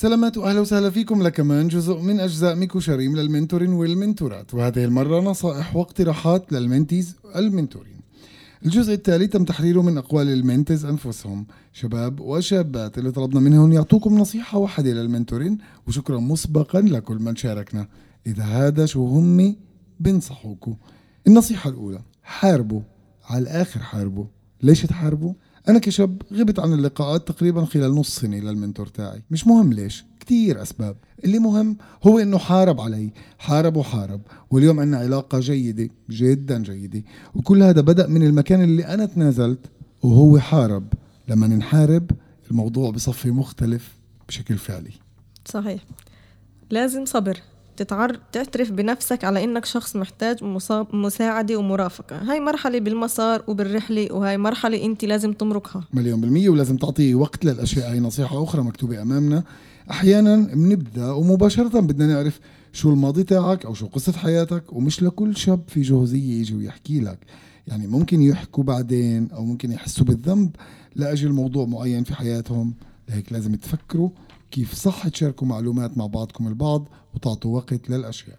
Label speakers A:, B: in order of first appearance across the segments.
A: سلامات واهلا وسهلا فيكم لكمان جزء من أجزاء ميكو شريم للمنتورين والمنتورات وهذه المرة نصائح واقتراحات لل mentees المنتورين. الجزء التالي تم تحريره من أقوال ال mentees أنفسهم شباب وشابات اللي طلبنا منهم يعطوكم نصيحة واحدة للمنتورين وشكرا مسبقا لكل من شاركنا. إذا هذا شو هم بنصحوكم. النصيحة الأولى حاربوا على الآخر حاربوا. ليش تحاربوا؟ أنا كشاب غبت عن اللقاءات تقريبا خلال نص سنة للمنتور تاعي. مش مهم ليش كتير أسباب. اللي مهم هو إنه حارب علي حارب وحارب واليوم عندنا علاقة جيدة جدا جيدة. وكل هذا بدأ من المكان اللي أنا تنازلت وهو حارب. لما نحارب الموضوع بصفي مختلف بشكل فعلي.
B: صحيح. لازم صبر. تتعر... تعترف بنفسك على إنك شخص محتاج مصاب... مساعدة ومرافقة. هاي مرحلة بالمسار وبالرحلة وهاي مرحلة انت لازم تمرقها
A: مليون بالمية ولازم تعطي وقت للأشياء. هاي نصيحة أخرى مكتوبة أمامنا. أحيانا بنبدأ ومباشرة بدنا نعرف شو الماضي تاعك أو شو قصة حياتك ومش لكل شاب في جهوزية يجي ويحكي لك. يعني ممكن يحكوا بعدين أو ممكن يحسوا بالذنب لأجل موضوع معين في حياتهم. لهيك لازم تفكروا كيف صح تشاركوا معلومات مع بعضكم البعض وتعطوا وقت للأشياء.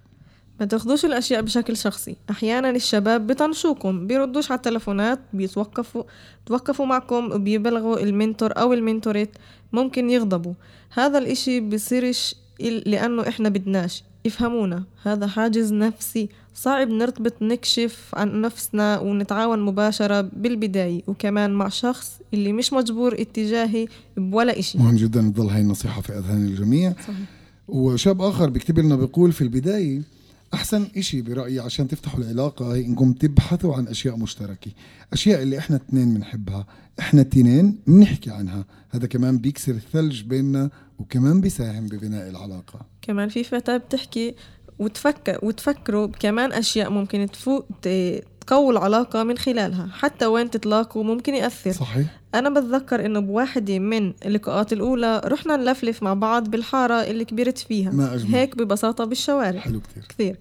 B: ما تاخدوش الأشياء بشكل شخصي. أحيانا الشباب بيطنشوكم بيردوش على التلفونات بيتوقفوا توقفوا معكم وبيبلغوا المنتور أو المنتوريت ممكن يغضبوا. هذا الإشي بصيرش لأنه إحنا بدناش. افهمونا هذا حاجز نفسي. صعب نرتبط نكشف عن نفسنا ونتعاون مباشرة بالبداية وكمان مع شخص اللي مش مجبور اتجاهي بولا إشي.
A: مهم جدا تضل هاي النصيحة في أذهان الجميع. صحيح. وشاب آخر بيكتب لنا بيقول في البداية أحسن إشي برأيي عشان تفتحوا العلاقة هي إنكم تبحثوا عن أشياء مشتركة. أشياء اللي إحنا اثنين بنحبها إحنا التنين بنحكي عنها. هذا كمان بيكسر الثلج بيننا وكمان بيساهم ببناء العلاقة.
B: كمان في فتاة بتحكي وتفكر وتفكروا كمان أشياء ممكن تفوق تقوي العلاقة من خلالها حتى وين تتلاقوا ممكن يأثر.
A: صحيح.
B: أنا بتذكر إنه بواحدة من اللقاءات الأولى رحنا نلفلف مع بعض بالحارة اللي كبرت فيها.
A: ما أجمل.
B: هيك ببساطة بالشوارع.
A: حلو كتير.
B: كثير.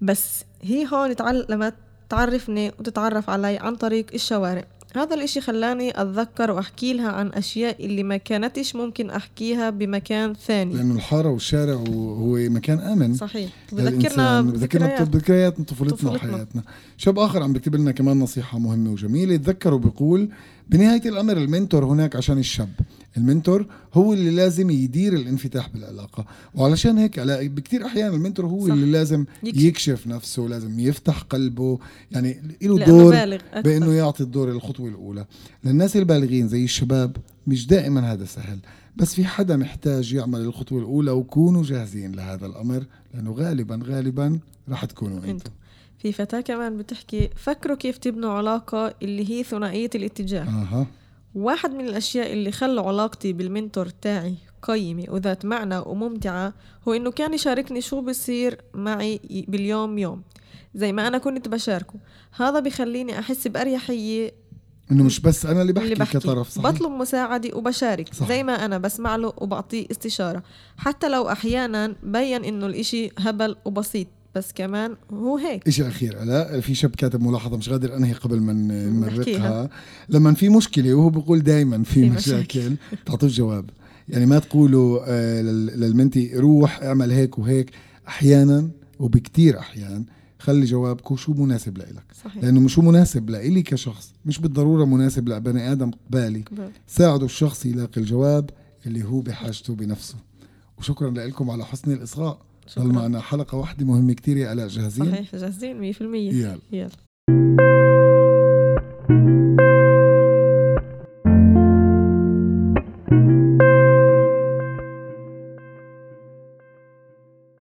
B: بس هي هون تعلمت تعرفني وتتعرف علي عن طريق الشوارع. هذا الإشي خلاني أتذكر وأحكي لها عن أشياء اللي ما كانتش ممكن أحكيها بمكان ثاني.
A: لأنه الحارة والشارع هو مكان آمن.
B: صحيح. بذكرنا
A: بذكرنا بذكريات طفولتنا وحياتنا. شاب آخر عم بيكتب لنا كمان نصيحة مهمة وجميلة. تذكروا بيقول بنهاية الأمر المنتور هناك عشان الشاب. المنتور هو اللي لازم يدير الانفتاح بالعلاقة. وعلشان هيك على بكثير أحيان المنتور هو صح. اللي لازم يكشف. يكشف نفسه لازم يفتح قلبه. يعني له دور بإنه يعطي الدور الخطوة الأولى للناس البالغين زي الشباب مش دائما هذا سهل بس في حدا محتاج يعمل الخطوة الأولى وكونوا جاهزين لهذا الأمر لأنه غالبا غالبا راح تكونوا أنتم.
B: في فتاة كمان بتحكي فكروا كيف تبنوا علاقة اللي هي ثنائية الاتجاه.
A: أه.
B: واحد من الأشياء اللي خلوا علاقتي بالمنتور تاعي قيمة وذات معنى وممتعة هو إنه كان يشاركني شو بصير معي باليوم يوم زي ما أنا كنت بشاركه. هذا بخليني أحس بأريحية
A: إنه مش بس أنا اللي بحكي, اللي بحكي. كطرف صحيح؟
B: بطلب مساعدة وبشارك صح. زي ما أنا بسمع له وبعطيه استشارة. حتى لو أحيانا بين إنه الإشي هبل وبسيط بس كمان هو هيك.
A: شيء أخير. لا في شاب كاتب ملاحظة مش قادر أنهي قبل ما نمرقها. لما في مشكلة وهو بيقول دائما في, في مشاكل تعطوه جواب يعني ما تقولوا آه للمنتي روح اعمل هيك وهيك. أحيانا وبكتير أحيان خلي جوابك شو مناسب لإلك. صحيح. لأنه شو مناسب لإلي كشخص مش بالضرورة مناسب لبني آدم قبالي ساعدوا الشخص يلاقي الجواب اللي هو بحاجته بنفسه. وشكرا لكم على حسن الاصغاء ضل معنا حلقة واحدة مهمة كتير يا آلاء جاهزين؟
B: صحيح جاهزين 100%
A: يلا.
B: يلا.